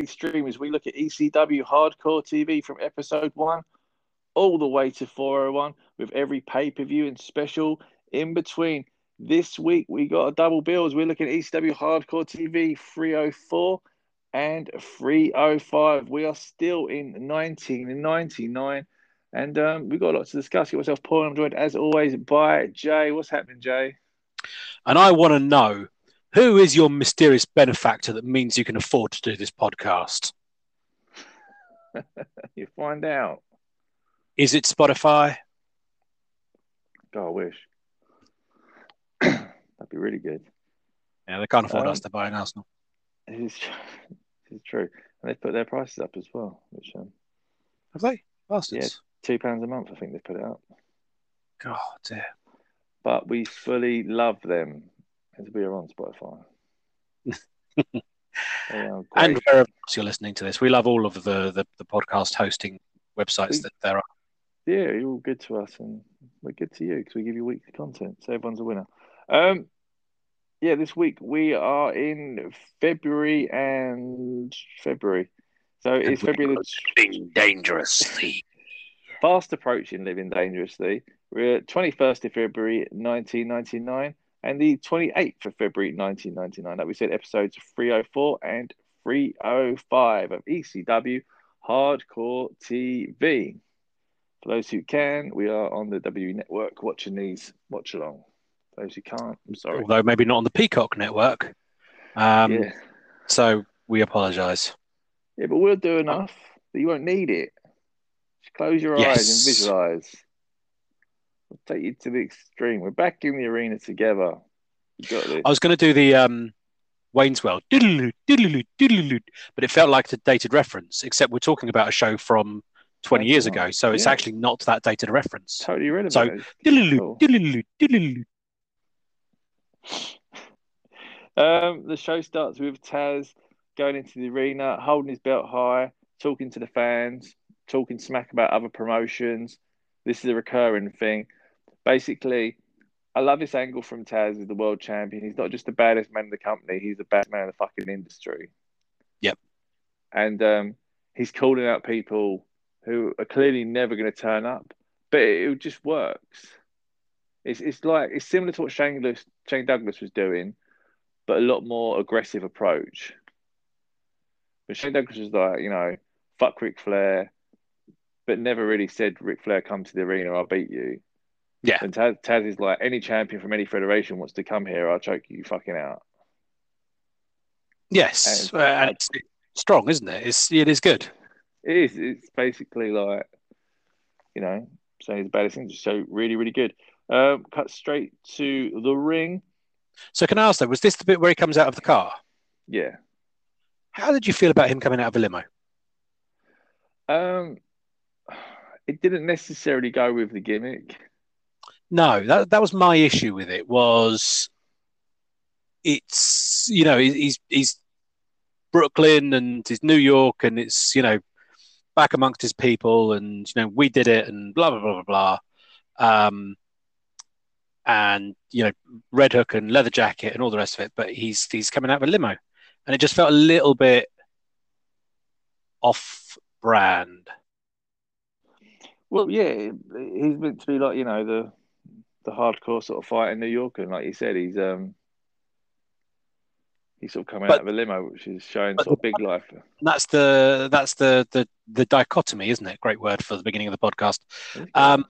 stream as we look at ECW Hardcore TV from episode one all the way to 401 with every pay per view and special in between. This week we got a double bills. We're looking at ECW Hardcore TV 304 and 305. We are still in 1999 and um, we've got a lot to discuss. Yourself Paul. I'm joined as always by Jay. What's happening, Jay? And I want to know who is your mysterious benefactor that means you can afford to do this podcast? you find out. Is it Spotify? God, I wish. That'd be really good. Yeah, they can't afford Um, us to buy an Arsenal. It is, it is true. And they've put their prices up as well, which um, Have they? Bastards. two pounds a month, I think they've put it up. God dear. But we fully love them as we are on Spotify. And wherever else you're listening to this, we love all of the, the, the podcast hosting websites We- that there are. yeah, you're all good to us, and we're good to you because we give you weekly content, so everyone's a winner. Um, yeah, this week we are in February and February, so it's February the Living dangerously. fast approaching living dangerously. We're at 21st of February 1999 and the 28th of February 1999. Like we said, episodes 304 and 305 of ECW Hardcore TV. For those who can, we are on the W Network watching these watch along. Those who can't, I'm sorry. Although maybe not on the Peacock network. Um, yeah. So we apologise. yeah, but we'll do enough that you won't need it. Just close your eyes and visualize. We'll take you to the extreme. We're back in the arena together. You got this. I was going to do the um, Wayne's World, diddle-oo, diddle-oo, but it felt like a dated reference, except we're talking about a show from 20 years right. ago. So it's Yeah. actually not that dated a reference. totally relevant. So- diddle-oo, diddle-oo. Um, the show starts with Taz going into the arena, holding his belt high, talking to the fans, talking smack about other promotions. This is a recurring thing. Basically, I love this angle from Taz as the world champion. He's not just the baddest man in the company; he's the best man in the fucking industry. Yep. And um, he's calling out people who are clearly never going to turn up, but it, it just works. It's it's like it's similar to what Shane, Lewis, Shane Douglas was doing, but a lot more aggressive approach. But Shane Douglas was like, you know, fuck Ric Flair, but never really said Ric Flair come to the arena, I'll beat you. Yeah. And Taz, Taz is like, any champion from any federation wants to come here, I'll choke you fucking out. Yes, And- uh, and it's strong, isn't it? It's it is good. It is. It's basically like, you know, saying he's the baddest thing. So really, really good. Um, cut straight to the ring. So can I ask though, was this the bit where he comes out of the car? Yeah. How did you feel about him coming out of a limo? Um, it didn't necessarily go with the gimmick. No, that that was my issue with it. Was it's you know he's he's Brooklyn and he's New York and it's you know back amongst his people and you know we did it and blah blah blah blah blah. Um, and you know red hook and leather jacket and all the rest of it, but he's he's coming out of a limo, and it just felt a little bit off brand. Well, yeah, he's meant to be like you know the the hardcore sort of fight in New York, and like you said, he's um he's sort of coming But- out of a limo, which is showing sort of big life. That's the that's the the the dichotomy, isn't it? Great word for the beginning of the podcast. Um,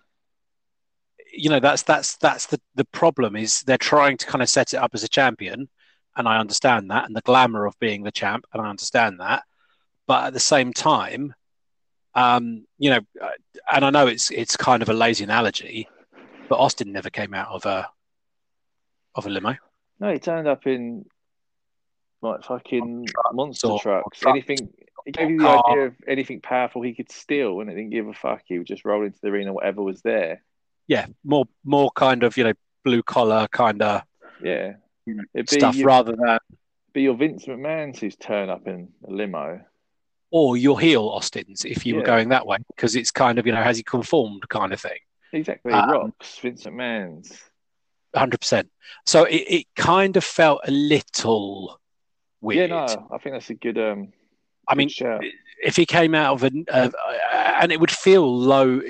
you know, that's that's that's the the problem is they're trying to kind of set it up as a champion, and I understand that, and the glamour of being the champ, and I understand that, but at the same time, um, you know, uh, and I know it's it's kind of a lazy analogy, but Austin never came out of a of a limo. no, he turned up in like fucking monster or- trucks. or Anything. He gave you the car. idea of anything powerful he could steal, and it didn't give a fuck. He would just roll into the arena, whatever was there. Yeah, more more kind of you know blue collar kind of Yeah, it'd stuff your, rather than be your Vince McMahon's who's turn up in a limo. or your heel Austin's if you were going that way because it's kind of you know has he conformed kind of thing. Exactly, Um, rocks Vince McMahon's. hundred percent. So it, it kind of felt a little weird. Yeah, no, I think that's a good um I mean, if he came out of a, uh, and it would feel low,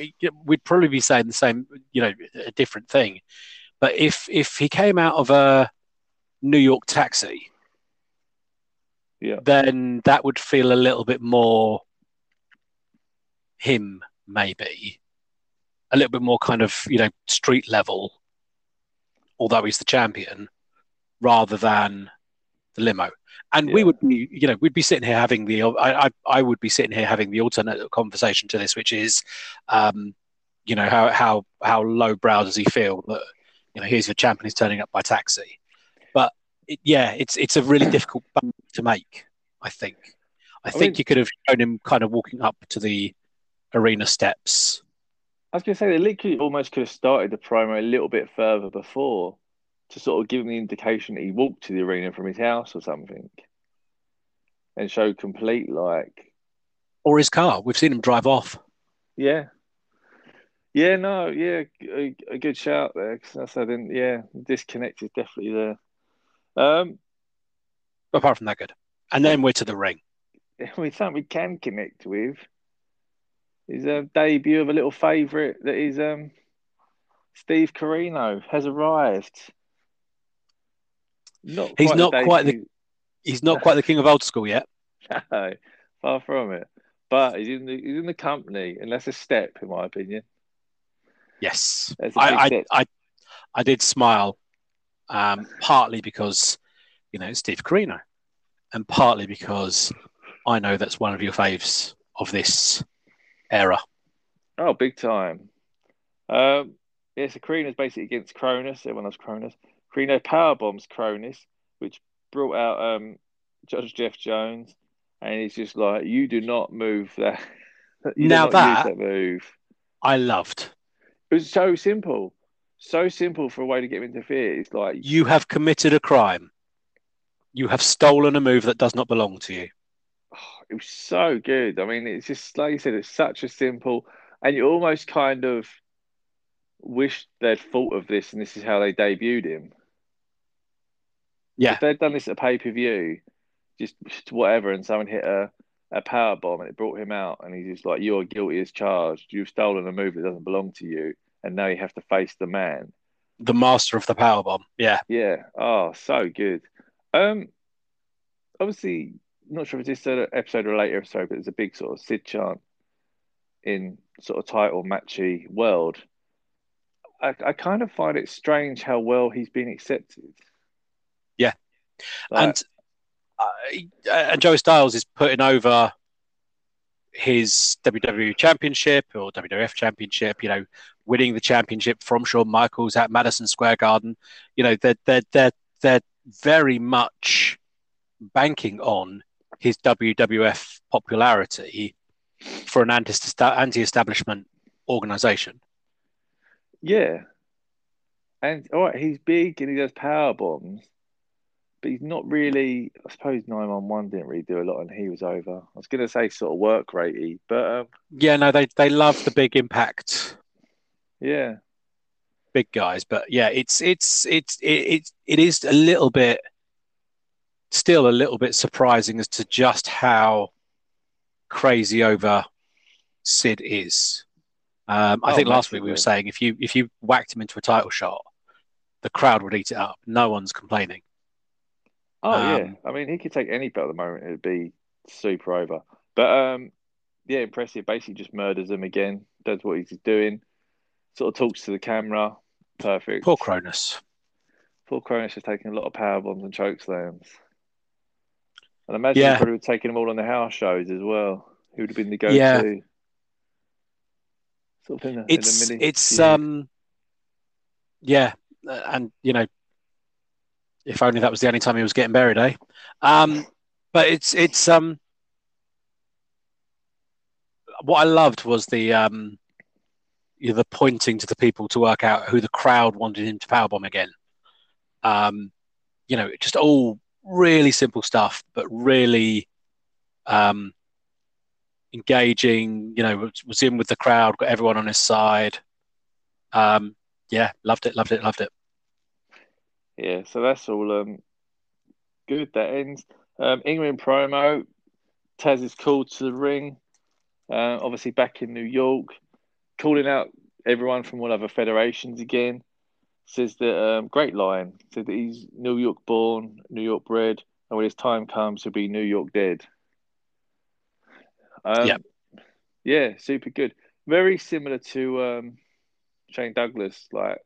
we'd probably be saying the same, you know, a different thing. But if if he came out of a New York taxi, yeah, then that would feel a little bit more him, maybe a little bit more kind of you know street level, although he's the champion, rather than the limo. And yeah. we would be, you know, we'd be sitting here having the, I, I, I would be sitting here having the alternate conversation to this, which is, um, you know, how how how low brow does he feel that, you know, here's your champion is turning up by taxi, but it, yeah, it's it's a really difficult to make. I think. I, I think mean, you could have shown him kind of walking up to the arena steps I was going to say, they literally almost could have started the promo a little bit further before to sort of give him the indication that he walked to the arena from his house or something and show complete, like. Or his car. We've seen him drive off. Yeah. Yeah, no, yeah, a, a good shout there. Because I didn't, yeah, disconnect is definitely there. Um, Apart from that, good. And then we're to the ring. Mean, something we can connect with his uh, debut of a little favourite that is um, Steve Corino has arrived. Not he's not quite the he's not quite the king of old school yet. No, far from it. But he's in the he's in the company, and that's a step, in my opinion. Yes, I, I, I I did smile, um, partly because you know Steve Corino, and partly because I know that's one of your faves of this era. Oh, big time. Um, yeah, so Corino's basically against Kronus. Everyone loves Kronus. Corino power bombs Kronus, which brought out um, Judge Jeff Jones, and he's just like, "You do not move that." now that, that move, I loved. It was so simple, so simple for a way to get him interfered. It's like you have committed a crime. You have stolen a move that does not belong to you it was so good. I mean, it's just like you said, it's such a simple, and you almost kind of wish they'd thought of this, and this is how they debuted him. Yeah, if they'd done this at a pay per view, just, just whatever, and someone hit a a power bomb and it brought him out, and he's just like, "You're guilty as charged. You've stolen a move that doesn't belong to you, and now you have to face the man." The master of the power bomb. Yeah. Yeah. Oh, so good. Um, obviously, not sure if it's this episode or later episode, but there's a big sort of Sid chant in sort of title matchy world. I, I kind of find it strange how well he's been accepted. Yeah, like, and uh, and Joey Styles is putting over his WWE Championship or WWF Championship. You know, winning the championship from Shawn Michaels at Madison Square Garden. You know, they're they're they're they're very much banking on his WWF popularity for an anti-establishment organization. Yeah, and all right, he's big and he does power bombs, but he's not really. I suppose nine one one didn't really do a lot, and he was over. I was going to say sort of work ratey, but um, yeah, no, they they love the big impact. Yeah, big guys, but yeah, it's it's it's it, it, it is a little bit still a little bit surprising as to just how crazy over Sid is. Um, I oh, think last week we were saying if you if you whacked him into a title shot, the crowd would eat it up. No one's complaining. Oh um, yeah, I mean he could take any belt at the moment; it'd be super over. But um, yeah, impressive. Basically, just murders him again. Does what he's doing. Sort of talks to the camera. Perfect. Poor Kronus. Poor Kronus is taking a lot of power bombs and choke slams. And I imagine yeah. probably would have taken them all on the house shows as well. He would have been the go-to. Yeah. Sort of in the, it's in it's um yeah, and you know, if only that was the only time he was getting buried, eh? Um, but it's it's um what I loved was the um you know, the pointing to the people to work out who the crowd wanted him to powerbomb again. Um, you know, just all really simple stuff, but really um, engaging. You know, was, in with the crowd, got everyone on his side. Um, yeah, loved it, loved it, loved it. Yeah, so that's all um, good. That ends. Um, in-ring promo Taz is called to the ring, uh, obviously back in New York, calling out everyone from all other federations again. Says that um, great line. Said that he's New York born, New York bred, and when his time comes, he'll be New York dead. Um, Yeah. yeah, super good. Very similar to um, Shane Douglas, like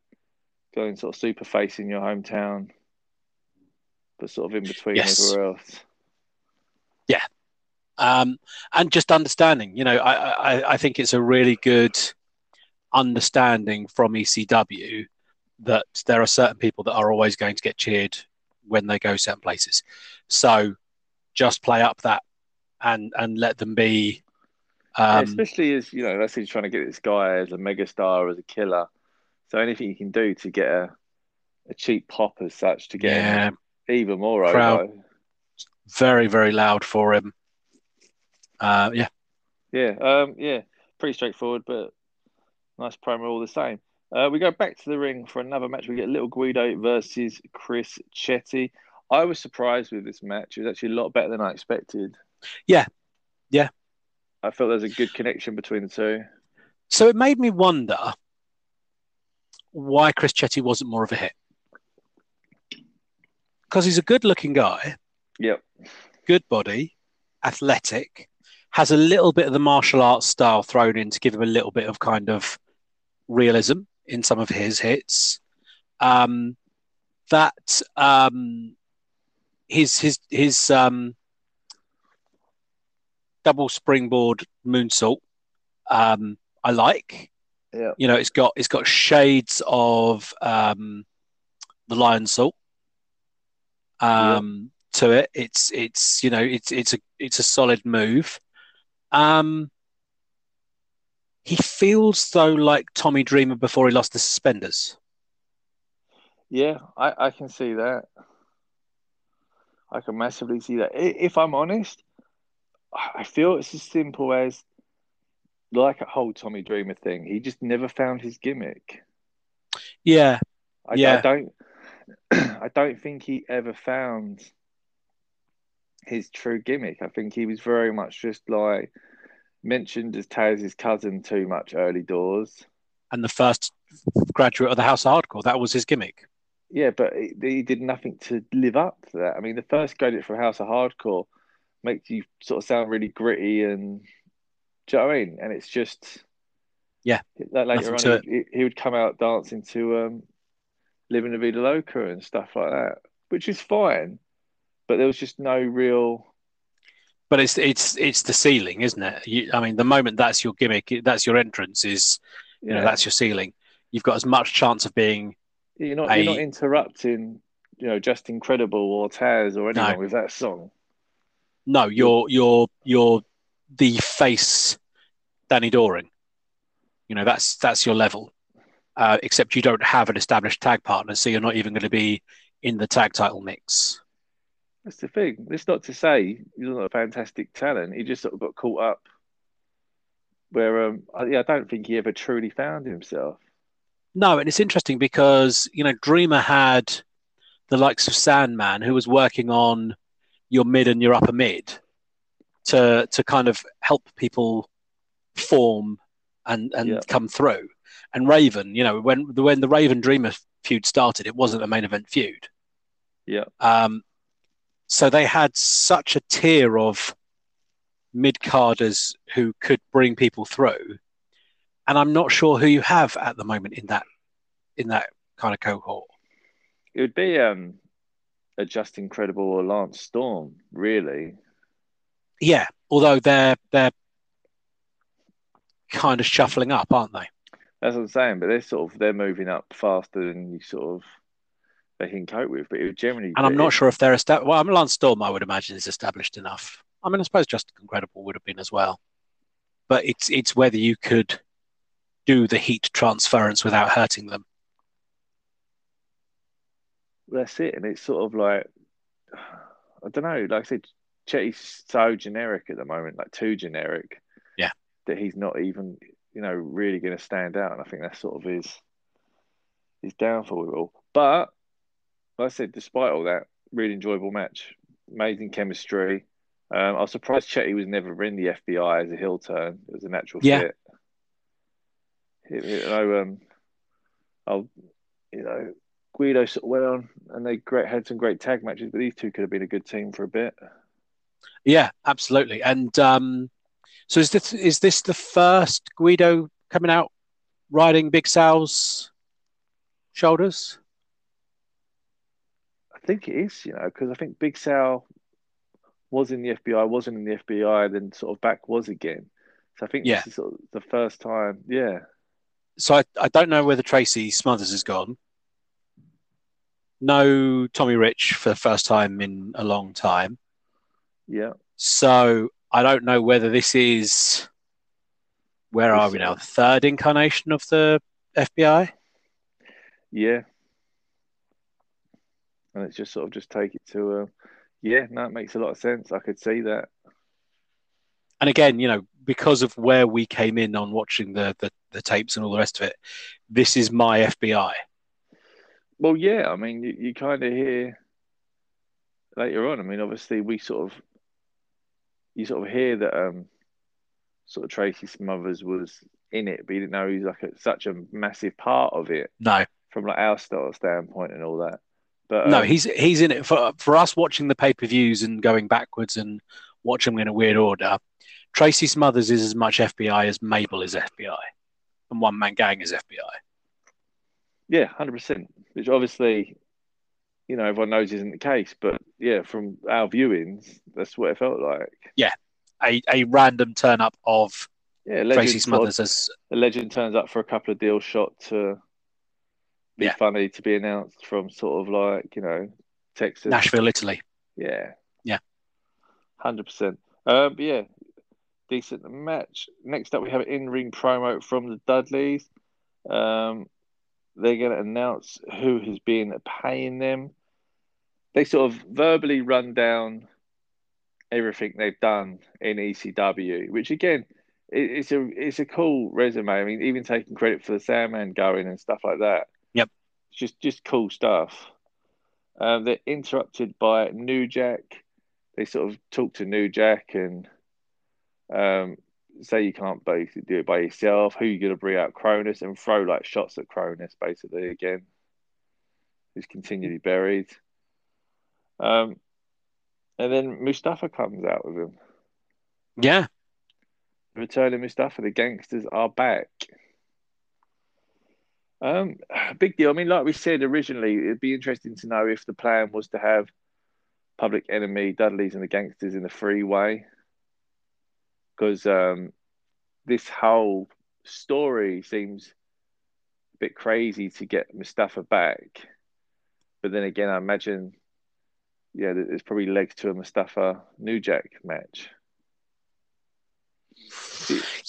going sort of super face in your hometown, but sort of in between Yes. everywhere else. um, and just understanding. You know, I, I I think it's a really good understanding from ECW that there are certain people that are always going to get cheered when they go certain places. So just play up that and and let them be. Um, especially as you know, let's say you're trying to get this guy as a megastar, as a killer. So anything you can do to get a, a cheap pop as such to get yeah, him even more Crowd. over. very very loud for him. Uh, yeah, Yeah, um, yeah, pretty straightforward, but nice promo all the same. Uh, we go back to the ring for another match. We get Little Guido versus Chris Chetty. I was surprised with this match. It was actually a lot better than I expected. Yeah. Yeah. I felt there's a good connection between the two. so it made me wonder why Chris Chetty wasn't more of a hit. Because he's a good-looking guy. Yep. good body, athletic, has a little bit of the martial arts style thrown in to give him a little bit of kind of realism in some of his hits. Um, that um, his his his um, double springboard moonsault, um, I like. Yeah. You know, it's got it's got shades of um, the Lionsault um, to it. It's it's you know it's it's a it's a solid move. Um, he feels though like Tommy Dreamer before he lost the suspenders. Yeah, I, I can see that. I can massively see that. If I'm honest, I feel it's as simple as like a whole Tommy Dreamer thing. He just never found his gimmick. Yeah, I, Yeah. I don't I don't think he ever found his true gimmick. I think he was very much just like mentioned as Taz's cousin too much early doors. and the first graduate of the House of Hardcore that was his gimmick. Yeah, but he, he did nothing to live up to that. I mean, the first graduate from House of Hardcore makes you sort of sound really gritty and do you know what I mean? And it's just Yeah, Like later on, he, he would come out dancing to um, "Living La Vida Loca" and stuff like that, which is fine. But there was just no real. But it's it's it's the ceiling, isn't it? You, I mean, the moment that's your gimmick, that's your entrance. Is you know that's your ceiling. You've got as much chance of being you're not a- you're not interrupting, you know, Justin Credible or Taz or anyone No. with that song. no, you're you're you're the face, Danny Doring. You know that's that's your level. Uh, except you don't have an established tag partner, so you're not even going to be in the tag title mix. That's the thing. It's not to say he's not a fantastic talent. He just sort of got caught up. Where um, I, yeah, I don't think he ever truly found himself. No, and it's interesting because you know Dreamer had the likes of Sandman, who was working on your mid and your upper mid to to kind of help people form and and Yeah. come through. And Raven, you know, when when the Raven Dreamer feud started, it wasn't a main event feud. Yeah. Um, so they had such a tier of mid carders who could bring people through, and I'm not sure who you have at the moment in that in that kind of cohort. It would be um, a Justin Credible or Lance Storm, really. Yeah, although they're they're kind of shuffling up, aren't they? That's what I'm saying. But they're sort of they're moving up faster than you sort of they can cope with. But it would generally, And I'm not sure if they're established. Well, I mean, Lance Storm, I would imagine, is established enough. I mean, I suppose Justin Credible would have been as well, but it's it's whether you could do the heat transference without hurting them. That's it, and it's sort of like I don't know. Like I said, Chetty's so generic at the moment, like too generic. Yeah. That he's not even, you know, really going to stand out, and I think that's sort of his his downfall with it all. But like I said, despite all that, really enjoyable match, amazing chemistry. Um, I was surprised Chetty was never in the FBI as a heel turn. It was a natural Yeah. fit. You know, um, I'll, you know, Guido sort of went on and they great had some great tag matches, but these two could have been a good team for a bit. Yeah, absolutely. And um, so is this is this the first Guido coming out riding Big Sal's shoulders? Think it is, you know, because I think Big Sal was in the FBI, wasn't in the FBI, then sort of back was again. So I think Yeah. this is sort of the first time. Yeah, So I, I don't know whether Tracy Smothers has gone. No Tommy Rich for the first time in a long time. yeah, So I don't know whether this is where are we now? The third incarnation of the FBI? yeah. And it's just sort of just take it to, uh, yeah, no, it makes a lot of sense. I could see that. And again, you know, because of where we came in on watching the, the, the tapes and all the rest of it, this is my FBI. Well, yeah, I mean, you, you kind of hear later on. I mean, obviously, we sort of, you sort of hear that um, sort of Tracy Smothers was in it, but you didn't know he was like a, such a massive part of it No, from like our style standpoint and all that. But no, um, he's he's in it for for us watching the pay per views and going backwards and watching them in a weird order. Tracy Smothers is as much FBI as Mabel is FBI, and One Man Gang is FBI. yeah, hundred percent. Which obviously, you know, everyone knows isn't the case, but yeah, from our viewings, that's what it felt like. Yeah, a a random turn up of Yeah, Tracy Smothers as a legend turns up for a couple of deals shot to be Yeah. funny to be announced from sort of like you know Texas. Nashville, Italy. Yeah. Yeah. Hundred percent. Um, but yeah, decent match. Next up, we have an in-ring promo from the Dudleys. Um, they're going to announce who has been paying them. They sort of verbally run down everything they've done in ECW, which again, it's a it's a cool resume. I mean, even taking credit for the Sandman going and stuff like that. Just just cool stuff. Um, they're interrupted by New Jack. They sort of talk to New Jack and um, say you can't basically do it by yourself. Who you going to bring out Kronus and throw like shots at Kronus basically again, who's continually buried. Um, and then Mustafa comes out with him. Yeah, Returning Mustafa, the gangsters are back. Um, big deal. I mean, like we said originally, it'd be interesting to know if the plan was to have Public Enemy, Dudleys, and the gangsters in the freeway, because um, this whole story seems a bit crazy to get Mustafa back. But then again, I imagine, yeah, there's probably legs to a Mustafa New Jack match.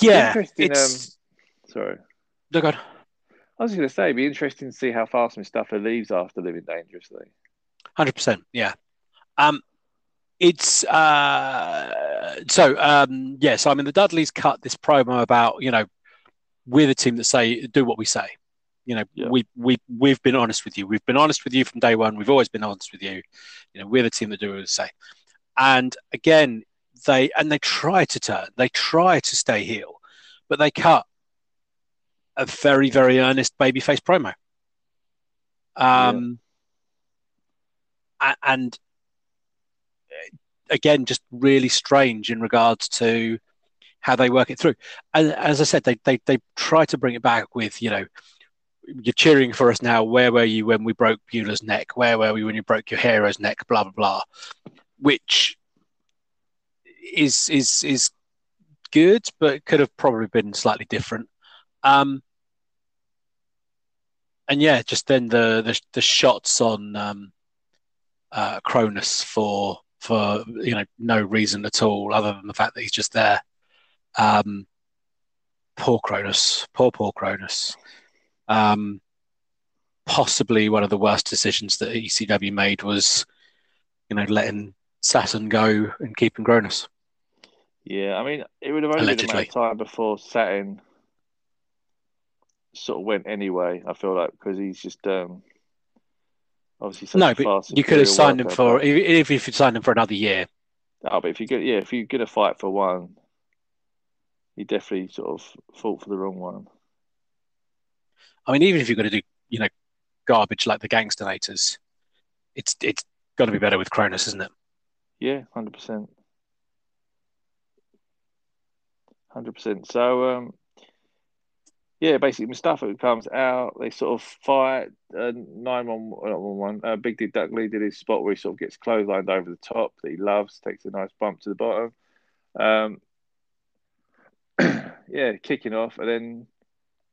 yeah. Interesting, It's Sorry. no God. I was going to say, it'd be interesting to see how fast Mustafa leaves after living dangerously. Hundred percent, yeah. Um, it's uh, so um, yeah. So I mean, the Dudleys cut this promo about you know we're the team that say do what we say. You know, Yeah. we we we've been honest with you. We've been honest with you from day one. We've always been honest with you. You know, we're the team that do what we say. And again, they and they try to turn. They try to stay heel, but they cut a very very earnest babyface promo. Um, a- and uh, again, just really strange in regards to how they work it through. And as I said, they they they try to bring it back with you know. You're cheering for us now. Where were you when we broke Beulah's neck? Where were we when you broke your hero's neck? Blah blah blah. Which is is is good, but could have probably been slightly different. Um, and yeah, just then the the, the shots on um, uh, Kronus for for you know no reason at all other than the fact that he's just there. Um, poor Kronus, poor poor Kronus. Um, possibly one of the worst decisions that ECW made was, you know, letting Saturn go and keeping Kronus. Yeah, I mean, it would have only been a matter of time before Saturn sort of went anyway. I feel like because he's just um, obviously No, but you could have signed him for if if you signed him for another year, Oh, but if you get yeah, if you're gonna fight for one, you definitely sort of fought for the wrong one. I mean, even if you're going to do, you know, garbage like the Gangstanators, it's it's got to be better with Kronus, isn't it? Yeah, hundred percent, hundred percent. So, um, yeah, basically Mustafa comes out. They sort of fight. Uh, nine one one one. Uh, Big Dick Dudley did his spot where he sort of gets clotheslined over the top that he loves. Takes a nice bump to the bottom. Um, yeah, kicking off, and then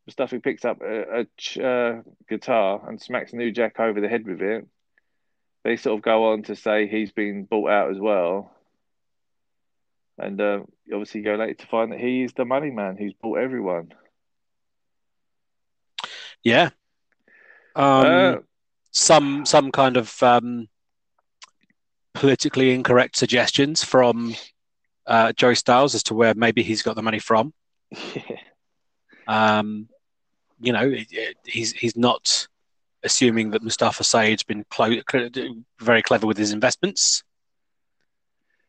Mustafa picks up a, a uh, guitar and smacks New Jack over the head with it. They sort of go on to say he's been bought out as well. And uh, obviously go later to find that he is the money man who's bought everyone. Yeah. Um, uh, some some kind of um, politically incorrect suggestions from uh, Joey Styles as to where maybe he's got the money from. Yeah. Um, you know, he's he's not assuming that Mustafa Saed's been clo- very clever with his investments.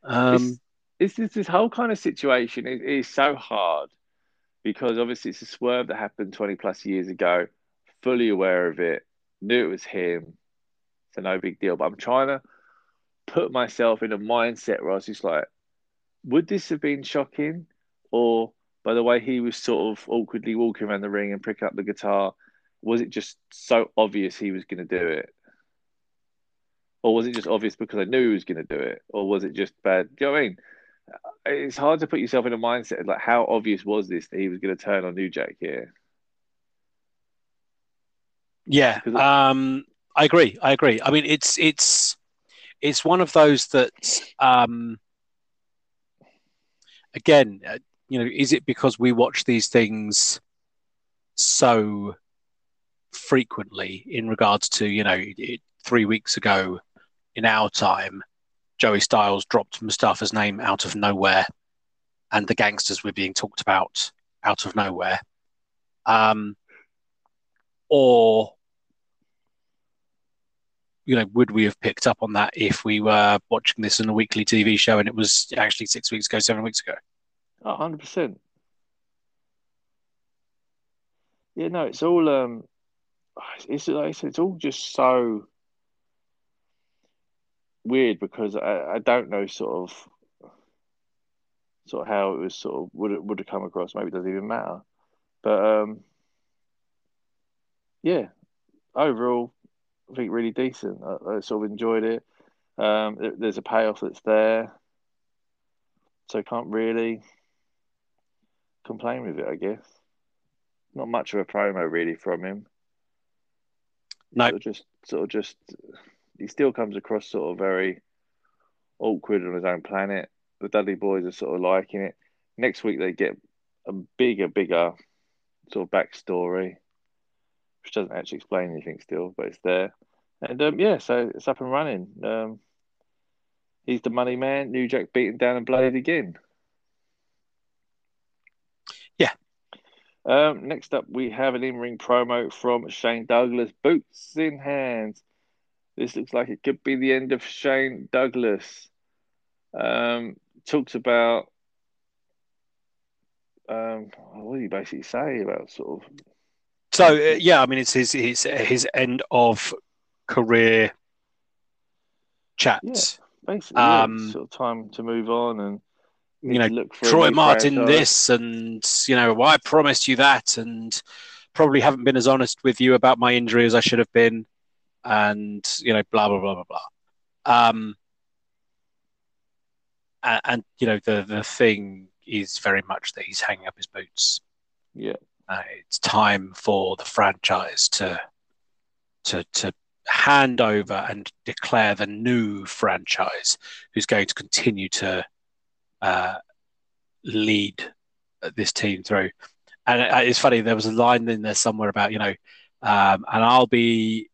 Um, it's, it's, this whole kind of situation is, is so hard because obviously it's a swerve that happened 20 plus years ago, fully aware of it, knew it was him. A no big deal. But I'm trying to put myself in a mindset where I was just like, would this have been shocking? Or by the way he was sort of awkwardly walking around the ring and picking up the guitar, was it just so obvious he was going to do it? Or was it just obvious because I knew he was going to do it? Or was it just bad? Do you know what I mean? It's hard to put yourself in a mindset like how obvious was this that he was going to turn on New Jack here? Yeah, um, I agree. I agree. I mean, it's it's it's one of those that um, again, uh, you know, is it because we watch these things so frequently in regards to, you know, it, three weeks ago in our time, Joey Styles dropped Mustafa's name out of nowhere and the gangsters were being talked about out of nowhere. Um, or you know, would we have picked up on that if we were watching this on a weekly TV show and it was actually six weeks ago, seven weeks ago? Oh, 100%. Yeah, no, it's all, um, it's, it's, it's all just so weird because I, I don't know sort of sort of how it was sort of would it would have come across. Maybe it doesn't even matter. But um, yeah, overall, I think really decent. I, I sort of enjoyed it. Um, there's a payoff that's there, so can't really complain with it. I guess not much of a promo really from him. No, sort of just sort of just he still comes across sort of very awkward on his own planet. The Dudley boys are sort of liking it. Next week they get a bigger, bigger sort of backstory which doesn't actually explain anything still, but it's there. And um, yeah, so it's up and running. Um, he's the money man. New Jack beaten down and blooded again. Yeah. Um, next up, we have an in-ring promo from Shane Douglas, boots in hands. This looks like it could be the end of Shane Douglas. Um, talks about um, what did he basically say about sort of so uh, yeah, I mean, it's his his his end of career chat. Yeah, basically, um, yeah, sort of time to move on and you know Troy Martin franchise. this and you know well, I promised you that and probably haven't been as honest with you about my injury as I should have been and you know blah blah blah blah blah. Um, and, and you know the the thing is very much that he's hanging up his boots. Yeah. Uh, it's time for the franchise to to to hand over and declare the new franchise who's going to continue to uh, lead this team through. And it's funny, there was a line in there somewhere about, you know, um, and I'll be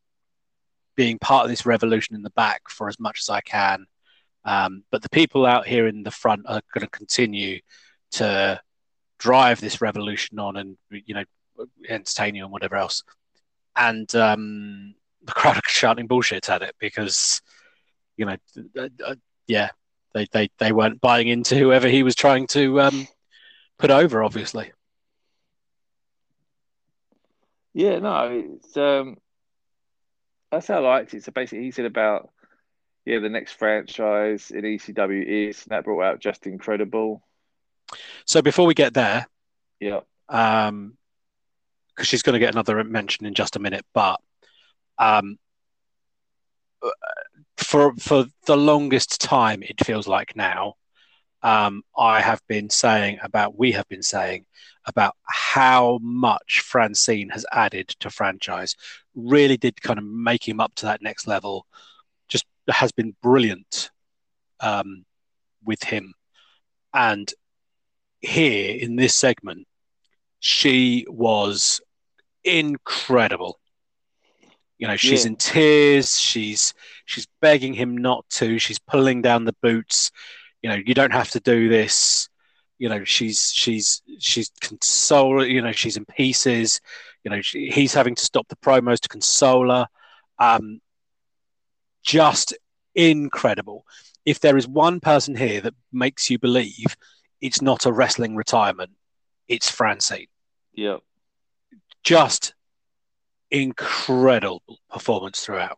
being part of this revolution in the back for as much as I can. Um, but the people out here in the front are going to continue to drive this revolution on and you know entertain you and whatever else. And um, the crowd are shouting bullshit at it because you know, uh, yeah, they they they weren't buying into whoever he was trying to um, put over. Obviously, Yeah, no, it's um, that's how I liked it. So basically, he said about yeah, the next franchise in ECW is and that brought out Justin Credible. So before we get there, Yeah, um, because she's going to get another mention in just a minute, but um, for for the longest time, it feels like now, um, I have been saying about we have been saying about how much Francine has added to franchise. Really did kind of make him up to that next level. Just has been brilliant um, with him, and here in this segment, she was incredible. You know, she's Yeah. in tears. She's she's begging him not to. She's pulling down the boots. You know, you don't have to do this. You know, she's she's she's console. You know, she's in pieces. You know, she, he's having to stop the promos to console her. Um, just incredible. If there is one person here that makes you believe it's not a wrestling retirement, it's Francine yeah, just incredible performance throughout.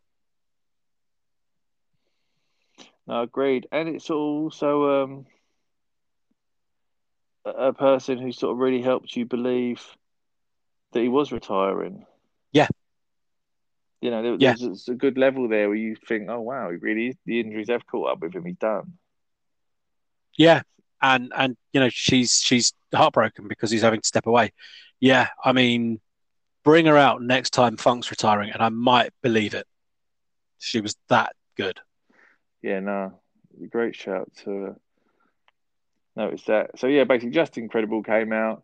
no, agreed. And it's also um, a, person who sort of really helped you believe that he was retiring. Yeah. You know, there, Yeah. there's a good level there where you think, oh wow, he really the injuries have caught up with him. He's done. Yeah, and and you know she's she's heartbroken because he's having to step away. Yeah, I mean, bring her out next time Funk's retiring, and I might believe it. She was that good. Yeah, no, great shout to uh, notice that. So yeah, basically, Justin Credible came out,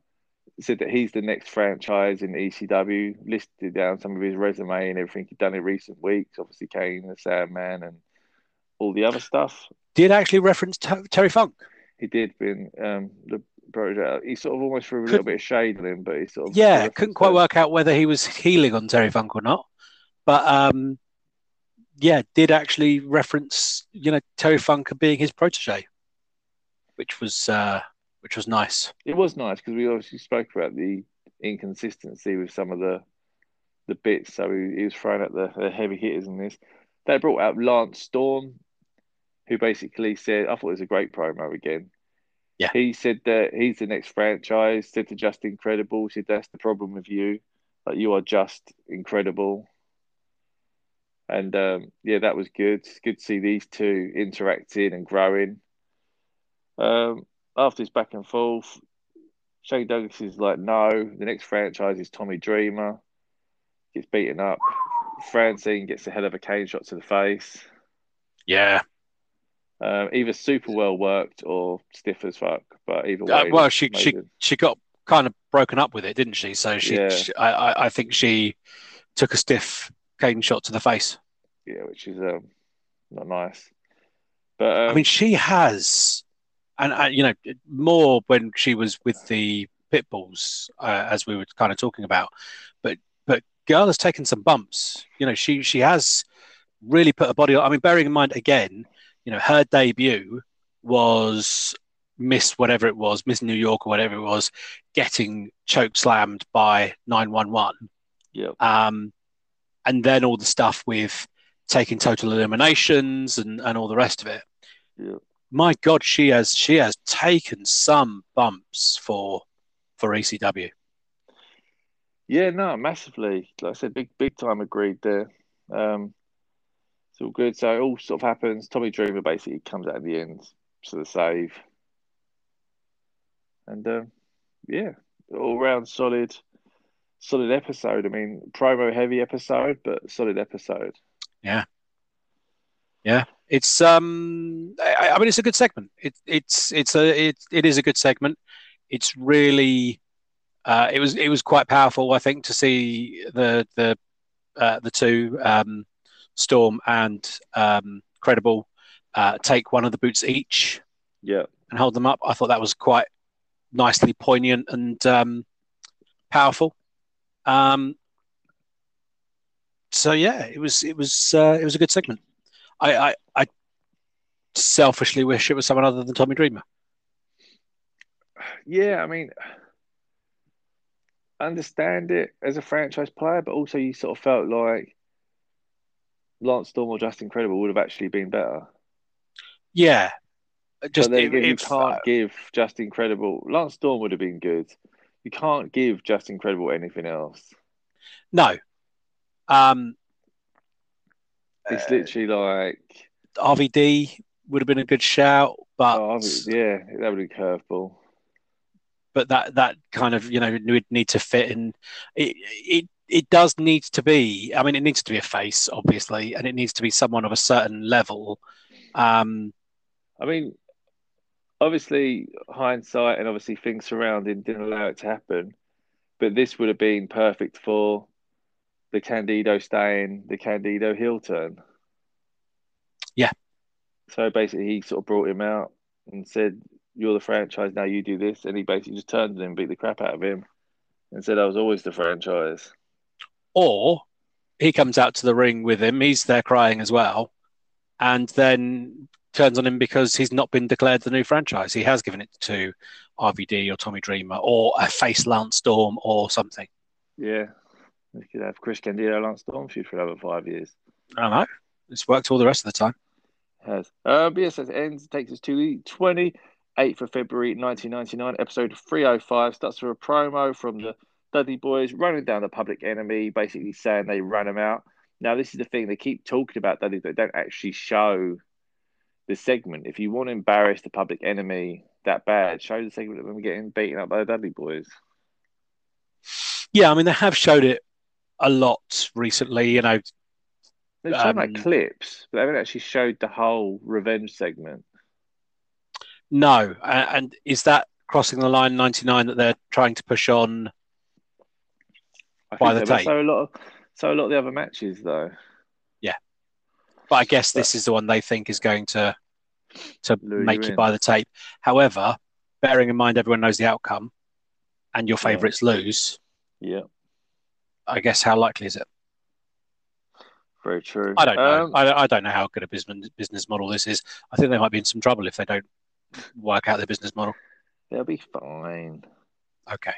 said that he's the next franchise in ECW, listed down some of his resume and everything he'd done in recent weeks. Obviously, Kane, the Sandman, and all the other stuff Did actually reference Terry Funk. He did. Been um, the project, he sort of almost threw a little bit of shade on him, but he sort of Yeah, couldn't quite work out whether he was healing on Terry Funk or not, but um, yeah, did actually reference you know Terry Funk being his protege, which was uh, which was nice. It was nice because we obviously spoke about the inconsistency with some of the the bits. So he, he was throwing out the, the heavy hitters in this. They brought out Lance Storm, who basically said, I thought it was a great promo again. Yeah. He said that he's the next franchise, said to Justin Credible, said that's the problem with you. Like you are just incredible. And um, yeah, that was good. It's good to see these two interacting and growing. Um, after this back and forth, Shane Douglas is like, no, the next franchise is Tommy Dreamer. Gets beaten up. Francine gets a hell of a cane shot to the face. Yeah, Um, either super well worked or stiff as fuck. But either way, Uh, well, she she amazing. she got kind of broken up with it, didn't she? So she, Yeah. she- I, I think she took a stiff cane shot to the face. yeah, which is um, not nice. But um, I mean, she has, and uh, you know, more when she was with the Pitbulls, uh, as we were kind of talking about. But but girl has taken some bumps. You know, she she has really put her body. on. I mean, bearing in mind again, you know, her debut was Miss whatever it was, Miss New York or whatever it was, getting choke slammed by nine one one. yeah, Um, and then all the stuff with taking total eliminations and, and all the rest of it. yeah, My God, she has she has taken some bumps for for ECW. yeah, no, massively. Like I said, big big time agreed there. Um, it's all good. So it all sort of happens. Tommy Dreamer basically comes out at the end to the save. And um, yeah, all round solid, solid episode. I mean, promo heavy episode, but solid episode. Yeah. Yeah, it's um, I, I mean, it's a good segment. It, it's it's a it, it is a good segment. It's really, uh, it was it was quite powerful. I think to see the the uh, the two um, Storm and um, Credible uh, take one of the boots each Yeah, and hold them up. I thought that was quite nicely poignant and um, powerful. Um, so yeah, it was it was uh, it was a good segment. I, I I selfishly wish it was someone other than Tommy Dreamer. Yeah, I mean, understand it as a franchise player, but also you sort of felt like Lance Storm or Justin Credible would have actually been better. Yeah, just then again, you can't uh, give Justin Credible. Lance Storm would have been good. You can't give Justin Credible anything else. No. Um, it's uh, literally like RVD would have been a good shout, but oh, yeah, that would be curveball. But that that kind of you know would need to fit in. It it it does need to be. I mean, it needs to be a face, obviously, and it needs to be someone of a certain level. Um, I mean, obviously, hindsight and obviously things surrounding didn't allow it to happen, but this would have been perfect for the Candido staying, the Candido heel turn. Yeah. So basically, he sort of brought him out and said, "You're the franchise now. You do this," and he basically just turned him and beat the crap out of him, and said, "I was always the franchise." Or he comes out to the ring with him. He's there crying as well, and then turns on him because he's not been declared the new franchise. He has given it to RVD or Tommy Dreamer or a face Lance Storm or something. Yeah, we could have Chris Candido Lance Storm feud for another five years. I know. It's worked all the rest of the time. It has. Uh, but yes, it ends. takes us to the 28th of February 1999, episode 305. Starts with a promo from the Dudley Boys running down the public enemy, basically saying they ran him out. Now, this is the thing. They keep talking about Dudley, they don't actually show the segment. If you want to embarrass the public enemy that bad, show the segment of them getting beaten up by the Dudley Boys. Yeah, I mean, they have showed it a lot recently. You know, they've shown um, like clips, but they haven't actually showed the whole revenge segment. No, and is that crossing the line ninety nine that they're trying to push on by the so, tape? So a lot of so a lot of the other matches though. Yeah, but I guess but, this is the one they think is going to to make you, you buy the tape. However, bearing in mind everyone knows the outcome, and your favourites yeah. lose. Yeah. I guess how likely is it? Very true. I don't know. Um, I, I don't know how good a business business model this is. I think they might be in some trouble if they don't work out their business model. They'll be fine. Okay.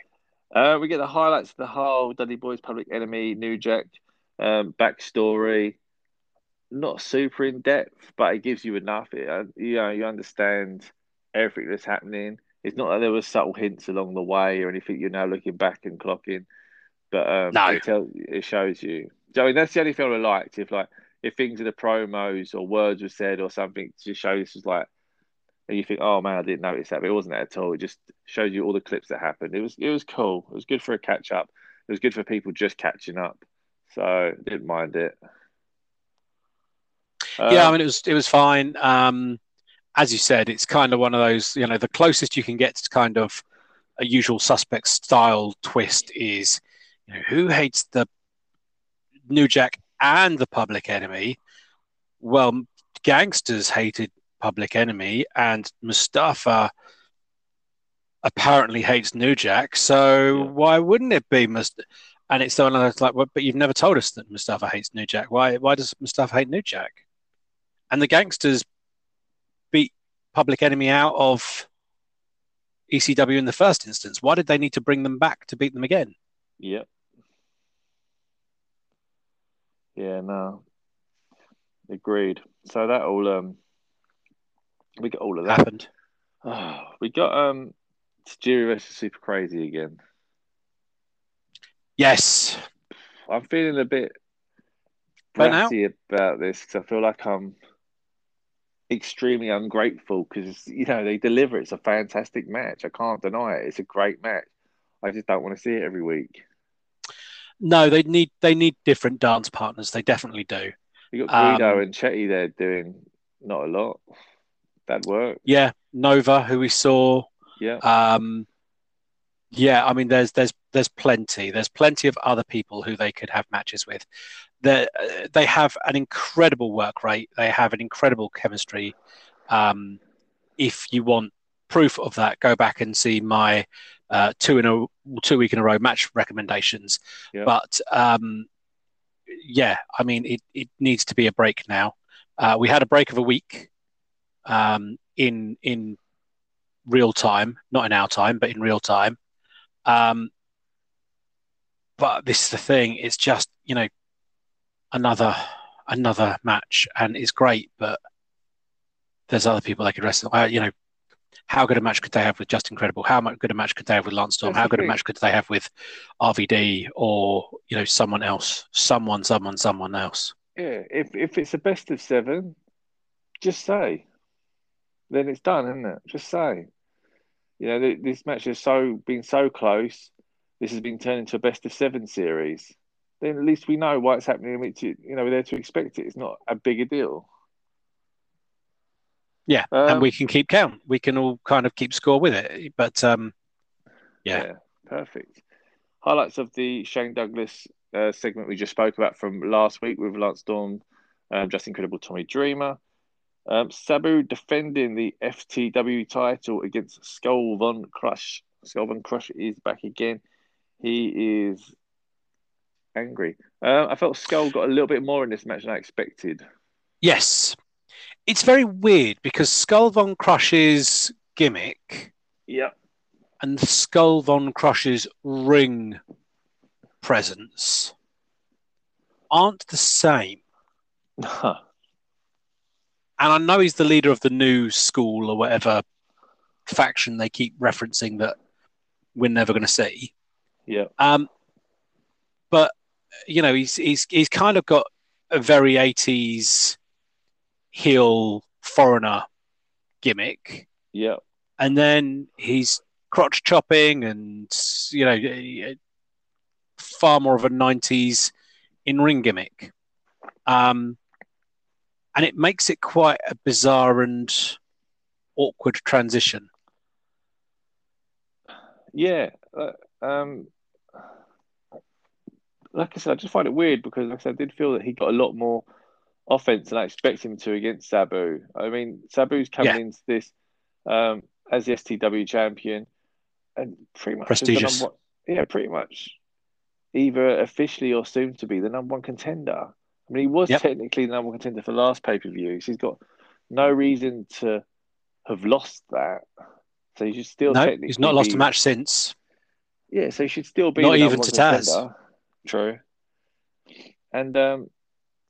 Uh, we get the highlights of the whole Dudley Boys Public Enemy New Jack um, backstory. Not super in depth, but it gives you enough. It, uh, you know, you understand everything that's happening. It's not that there were subtle hints along the way or anything. You're now looking back and clocking. But um, no. it, tell, it shows you. I mean, that's the only thing I liked. If like if things in the promos or words were said or something to show this was like, and you think, oh man, I didn't notice that, but it wasn't that at all. It just showed you all the clips that happened. It was it was cool. It was good for a catch up. It was good for people just catching up. So didn't mind it. Um, yeah, I um, mean it was it was fine. Um, as you said, it's kind of one of those, you know, the closest you can get to kind of a usual suspect style twist is you know, who hates the New Jack and the Public Enemy? Well, gangsters hated Public Enemy, and Mustafa apparently hates New Jack. So why wouldn't it be Mustafa? And it's one of those like, but you've never told us that Mustafa hates New Jack. Why? Why does Mustafa hate New Jack? And the gangsters beat Public Enemy out of ECW in the first instance. Why did they need to bring them back to beat them again? Yep. Yeah, no. Agreed. So that all um we got all of that. Happened. Oh, we got um Tajiri versus Super Crazy again. Yes. I'm feeling a bit bratty about this because I feel like I'm extremely ungrateful because you know they deliver. It's a fantastic match. I can't deny it. It's a great match. I just don't want to see it every week. No, they need they need different dance partners. They definitely do. You got Guido um, and Chetti there doing not a lot. That work. Yeah, Nova, who we saw. Yeah. Um, yeah, I mean, there's there's there's plenty. There's plenty of other people who they could have matches with. They they have an incredible work rate. They have an incredible chemistry. Um, if you want proof of that, go back and see my uh, two in a two week in a row match recommendations. Yeah. But um, yeah, I mean, it, it needs to be a break now. Uh, we had a break of a week um, in in real time, not in our time, but in real time. Um, but this is the thing; it's just you know another another match, and it's great, but there's other people they could wrestle. Uh, you know, how good a match could they have with Justin Credible? How much good a match could they have with Lance Storm? How good a match could they have with RVD or you know someone else, someone, someone, someone else? Yeah, if if it's a best of seven, just say. Then it's done, isn't it? Just say. You know, this match has so been so close. This has been turned into a best of seven series. Then at least we know why it's happening. You know, we're there to expect it. It's not a bigger deal. Yeah, um, and we can keep count. We can all kind of keep score with it. But um, yeah. yeah perfect. Highlights of the Shane Douglas uh, segment we just spoke about from last week with Lance Storm, um, Justin Credible, Tommy Dreamer. Um, Sabu defending the FTW title against Skull Von Krush. Skull Von Krush is back again. He is angry. Uh, I felt Skull got a little bit more in this match than I expected. Yes, it's very weird because Skull Von Krush's gimmick, yeah, and Skull Von Krush's ring presence aren't the same. and I know he's the leader of the new school or whatever faction they keep referencing that we're never going to see. Yeah. Um, but you know, he's he's he's kind of got a very eighties heel foreigner gimmick. Yeah. And then he's crotch chopping and, you know, far more of a 90s in ring gimmick. Um, and it makes it quite a bizarre and awkward transition. Yeah. Uh, um, like I said, I just find it weird because, like I said, I did feel that he got a lot more offense than I expect him to against Sabu. I mean, Sabu's coming yeah. into this um, as the FTW champion and pretty much prestigious. Number, yeah, pretty much either officially or soon to be the number one contender. I mean, he was yep. technically the number one contender for last pay per view. So he's got no reason to have lost that. So he should still no, he's not lost a match since. Yeah, so he should still be not even to Taz. True. And um,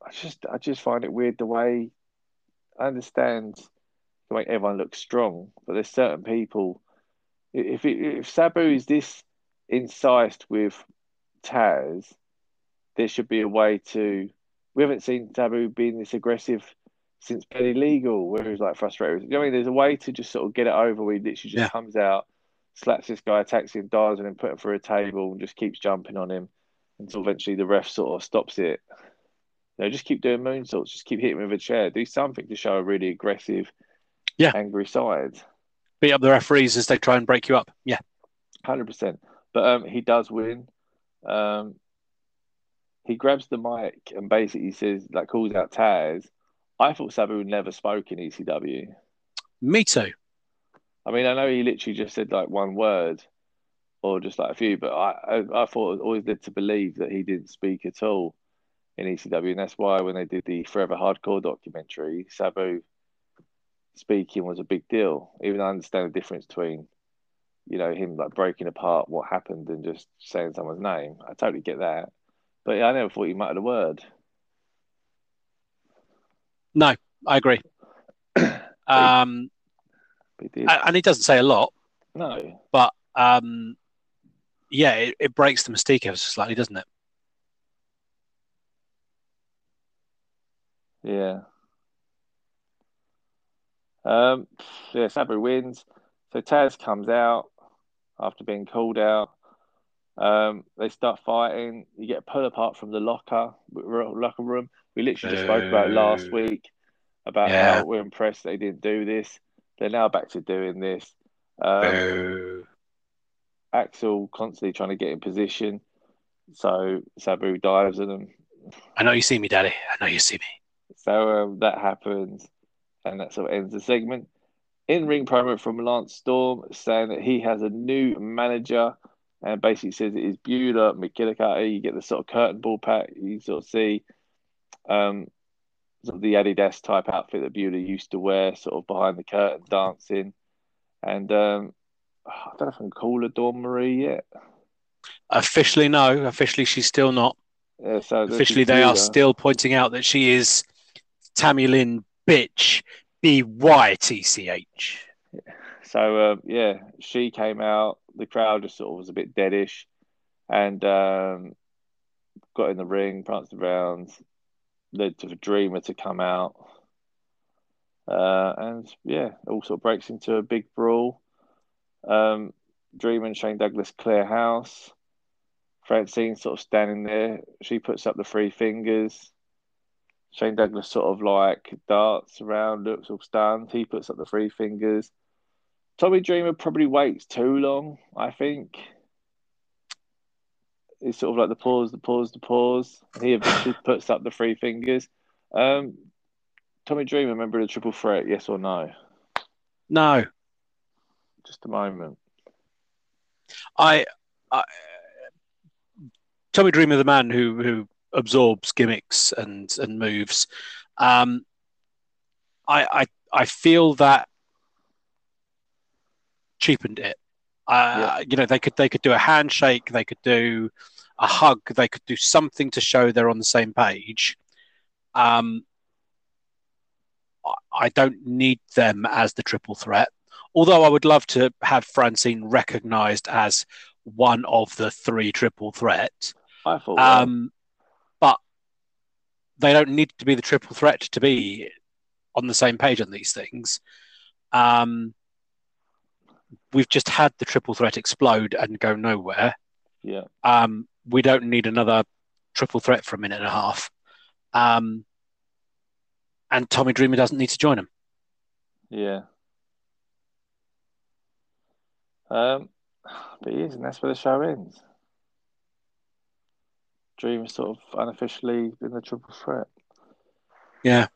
I just I just find it weird the way I understand the way everyone looks strong, but there's certain people. If it, if Sabu is this incised with Taz, there should be a way to. We haven't seen Sabu being this aggressive since Penny Legal, where he was like frustrated. You know I mean, there's a way to just sort of get it over where he literally just yeah. comes out, slaps this guy, attacks him, dives, and then put him through a table and just keeps jumping on him until eventually the ref sort of stops it know, just keep doing moonsaults, just keep hitting with a chair, do something to show a really aggressive, yeah, angry side. Beat up the referees as they try and break you up. Yeah, hundred percent. But um, he does win. Um, he grabs the mic and basically says, like, calls out Taz. I thought Sabu never spoke in ECW. Me too. I mean, I know he literally just said like one word or just like a few, but I, I, I thought always led to believe that he didn't speak at all in ECW, and that's why when they did the Forever Hardcore documentary, Sabu speaking was a big deal. Even I understand the difference between, you know, him like breaking apart what happened and just saying someone's name. I totally get that, but yeah, I never thought he mattered a word. No, I agree. um, and he doesn't say a lot. No, but um, yeah, it, it breaks the mystique ever so slightly, doesn't it? Yeah. Um, yeah, Sabu wins. So Taz comes out after being called out. Um, they start fighting. You get pulled apart from the locker locker room. We literally just spoke about last week about yeah. how we're impressed they didn't do this. They're now back to doing this. Um, Axel constantly trying to get in position. So Sabu dives at them. I know you see me, Daddy. I know you see me. So um, that happens, and that sort of ends the segment. In ring promo from Lance Storm saying that he has a new manager and basically says it is Beulah McGillicutty. You get the sort of curtain ball pack. You sort of see um, sort of the Adidas type outfit that Beulah used to wear, sort of behind the curtain dancing. And um, I don't know if I can call her Dawn Marie yet. Officially, no. Officially, she's still not. Yeah, so Officially, they are still pointing out that she is Tammy Lynn Bytch, B Y T C H. So uh, yeah, she came out. The crowd just sort of was a bit deadish, and um, got in the ring, pranced around, led to the Dreamer to come out, uh, and yeah, all sort of breaks into a big brawl. Um, Dreamer and Shane Douglas clear house. Francine sort of standing there. She puts up the three fingers. Shane Douglas sort of like darts around, looks all stunned. He puts up the three fingers. Tommy Dreamer probably waits too long, I think. It's sort of like the pause, the pause, the pause. He eventually puts up the three fingers. Um, Tommy Dreamer, member of the Triple Threat, yes or no? No. Just a moment. I, I Tommy Dreamer, the man who who absorbs gimmicks and and moves. Um, I I I feel that cheapened it. Uh, yeah. You know, they could they could do a handshake, they could do a hug, they could do something to show they're on the same page. Um, I don't need them as the triple threat. Although I would love to have Francine recognised as one of the three triple threat. I thought. Um, but they don't need to be the triple threat to be on the same page on these things. Um, we've just had the triple threat explode and go nowhere. Yeah. Um, we don't need another triple threat for a minute and a half. Um, and Tommy Dreamer doesn't need to join him. Yeah. Um, but he is, and that's where the show ends. Dream is sort of unofficially in the triple threat. Yeah.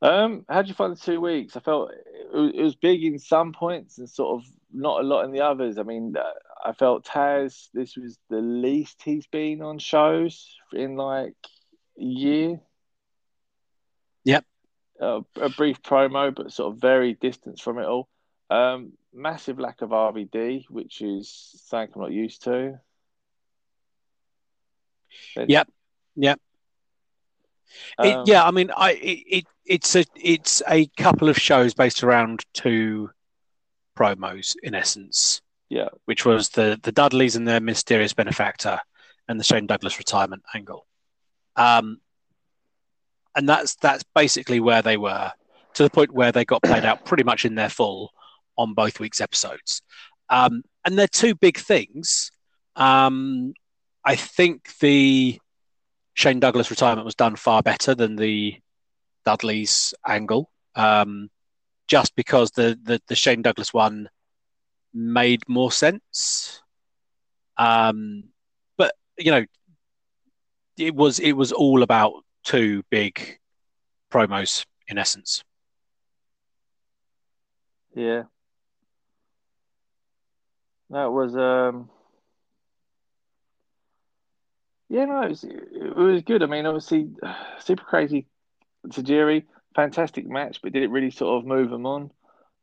Um, how did you find the two weeks? I felt it was big in some points and sort of not a lot in the others. I mean, uh, I felt Taz. This was the least he's been on shows in like a year. Yep. Uh, a brief promo, but sort of very distant from it all. Um, massive lack of RVD, which is something I'm not used to. Yep. Yep. Um, it, yeah, I mean, I it, it, it's a it's a couple of shows based around two promos in essence. Yeah, which was the the Dudleys and their mysterious benefactor, and the Shane Douglas retirement angle. Um, and that's that's basically where they were to the point where they got played out pretty much in their full on both weeks' episodes. Um, and they're two big things. Um, I think the Shane Douglas retirement was done far better than the Dudley's angle, um, just because the, the, the Shane Douglas one made more sense. Um, but you know, it was it was all about two big promos in essence. Yeah. That was um yeah, no, it was, it was good. I mean, obviously, super crazy Tajiri, fantastic match, but did it really sort of move them on?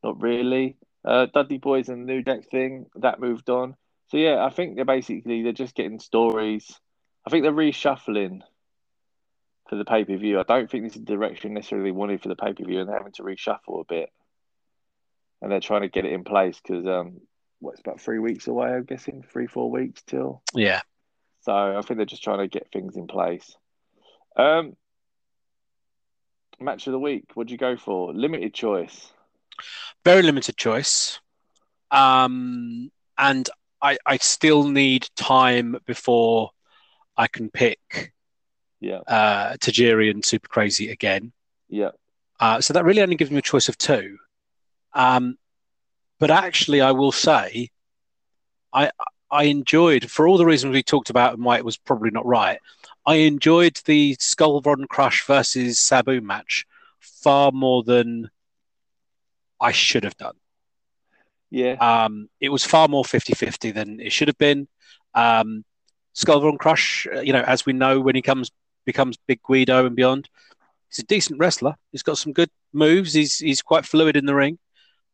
Not really. Uh, Dudley Boys and New Jack thing that moved on. So yeah, I think they're basically they're just getting stories. I think they're reshuffling for the pay per view. I don't think this is the direction necessarily wanted for the pay per view, and they're having to reshuffle a bit. And they're trying to get it in place because um, what's about three weeks away? I'm guessing three four weeks till. Yeah, so I think they're just trying to get things in place. Um, match of the week. What'd you go for? Limited choice. Very limited choice. Um, and I, I still need time before I can pick yeah. uh, Tajiri and Super Crazy again. Yeah. Uh, so that really only gives me a choice of two. Um, but actually, I will say, I I enjoyed, for all the reasons we talked about and why it was probably not right, I enjoyed the Skull Von Krush versus Sabu match far more than I should have done. Yeah. Um, it was far more 50 50 than it should have been. Um, Skull Von Krush, uh, you know, as we know, when he comes becomes Big Guido and beyond, he's a decent wrestler. He's got some good moves. He's he's quite fluid in the ring,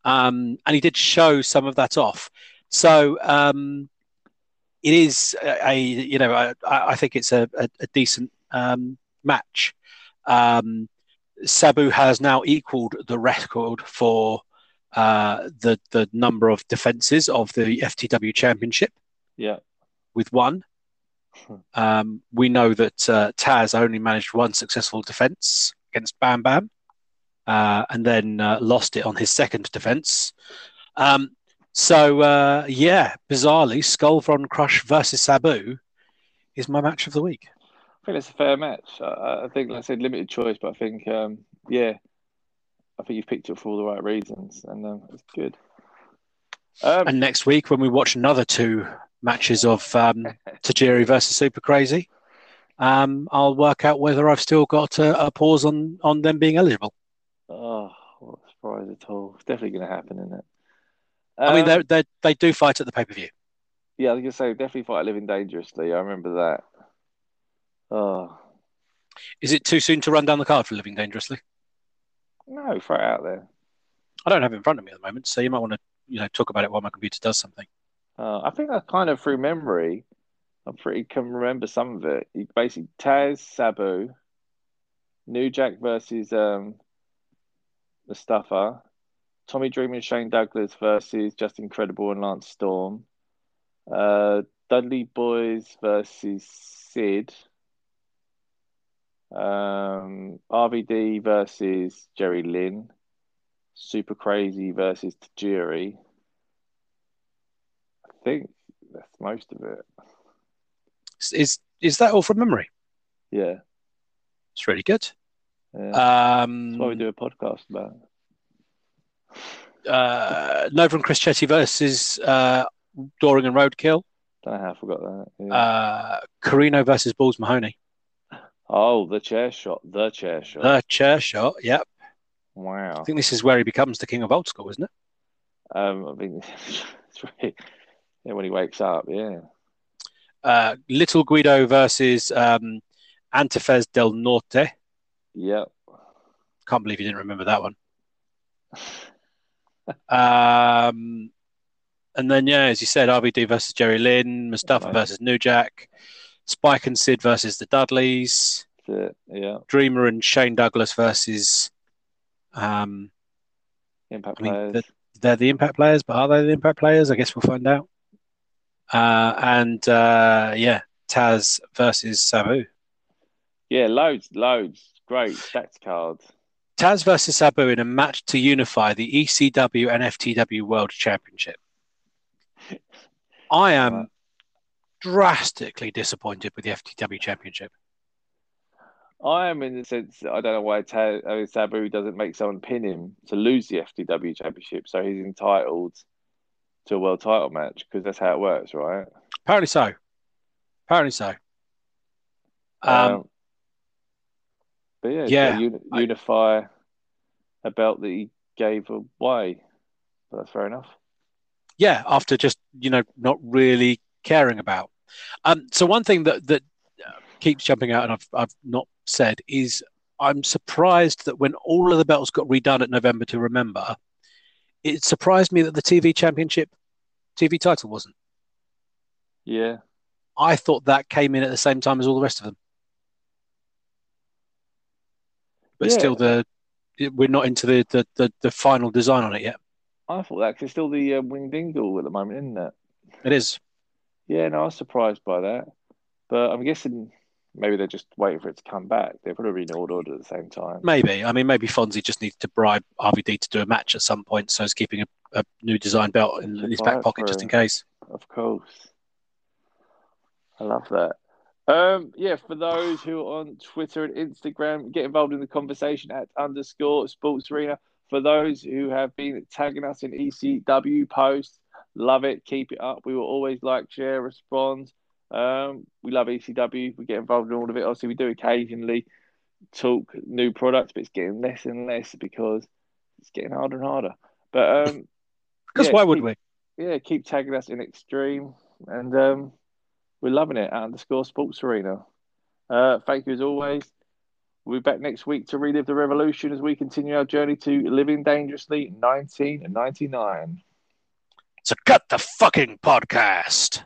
um, and he did show some of that off. So um, it is a, a you know I, I, think it's a, a, a decent um, match. Um, Sabu has now equaled the record for uh, the the number of defenses of the FTW Championship. Yeah, with one. Um, we know that uh, Taz only managed one successful defense against Bam Bam, uh, and then uh, lost it on his second defense. Um, so uh, yeah, bizarrely, Skull Krush versus Sabu is my match of the week. I think it's a fair match. I, I think, like I said, limited choice, but I think, um, yeah, I think you've picked it for all the right reasons, and um, it's good. Um, and next week, when we watch another two matches of um, Tajiri versus Super Crazy, um, I'll work out whether I've still got a, a pause on on them being eligible. Oh, what a surprise at all! It's definitely going to happen, isn't it? Um, I mean, they they they do fight at the pay per view. Yeah, I going to say definitely fight Living Dangerously. I remember that. Oh, is it too soon to run down the card for Living Dangerously? No, throw it out there. I don't have it in front of me at the moment, so you might want to you know talk about it while my computer does something. Uh, I think I kind of through memory, I pretty can remember some of it. You basically Taz, Sabu, New Jack versus um, Mustafa, Tommy Dreamer and Shane Douglas versus Justin Credible and Lance Storm, uh, Dudley Boys versus Sid, um, RVD versus Jerry Lynn, Super Crazy versus Tajiri I think that's most of it. Is is that all from memory? Yeah, it's really good. Yeah. Um, that's why we do a podcast about. Uh, Nova Chris Chetti versus uh, Doring and Roadkill. Don't know how I forgot that. Yeah. Uh, Corino versus Balls Mahoney. Oh, the chair shot. The chair shot. The chair shot. Yep. Wow. I think this is where he becomes the king of old school, isn't it? Um, I it's really, yeah, when he wakes up, yeah. Uh, Little Guido versus um, del Norte. Yep. Can't believe you didn't remember that one. um, and then, yeah, as you said, RVD versus Jerry Lynn, Mustafa right. versus New Jack, Spike and Sid versus the Dudleys. yeah. Dreamer and Shane Douglas versus. Um, Impact I mean, players. They're, they're the Impact players, but are they the Impact players? I guess we'll find out. Uh, and uh, yeah, Taz versus Sabu. Yeah, loads, loads. Great stacked cards. Taz versus Sabu in a match to unify the ECW and FTW World Championship. I am drastically disappointed with the FTW Championship. I am in the sense I don't know why Taz, I mean, Sabu doesn't make someone pin him to lose the FTW Championship, so he's entitled to a world title match because that's how it works, right? Apparently so. Apparently so. Um, um but yeah, yeah uni- I, unify a belt that he gave away. But that's fair enough. Yeah, after just you know not really caring about. Um, so one thing that that keeps jumping out, and I've I've not said is I'm surprised that when all of the belts got redone at November to Remember, it surprised me that the TV Championship TV title wasn't. Yeah. I thought that came in at the same time as all the rest of them. But yeah. still, the we're not into the, the, the, the, final design on it yet. I thought that because it's still the uh, wing dingle at the moment, isn't it? It is. Yeah, no, I was surprised by that. But I'm guessing maybe they're just waiting for it to come back. They're probably in order at the same time. Maybe. I mean, maybe Fonzie just needs to bribe RVD to do a match at some point, so he's keeping a, a new design belt in his back pocket just in case. Of course. I love that. Um, yeah, for those who are on Twitter and Instagram, get involved in the conversation at underscore sports arena. For those who have been tagging us in ECW posts, love it. Keep it up. We will always like, share, respond. Um, we love ECW. We get involved in all of it. Obviously, we do occasionally talk new products, but it's getting less and less because it's getting harder and harder. But um, because yeah, why would we? Yeah, keep tagging us in Extreme, and um, we're loving it. At underscore Sports Arena. Uh, thank you as always. We'll be back next week to relive the revolution as we continue our journey to living dangerously 1999. So cut the fucking podcast.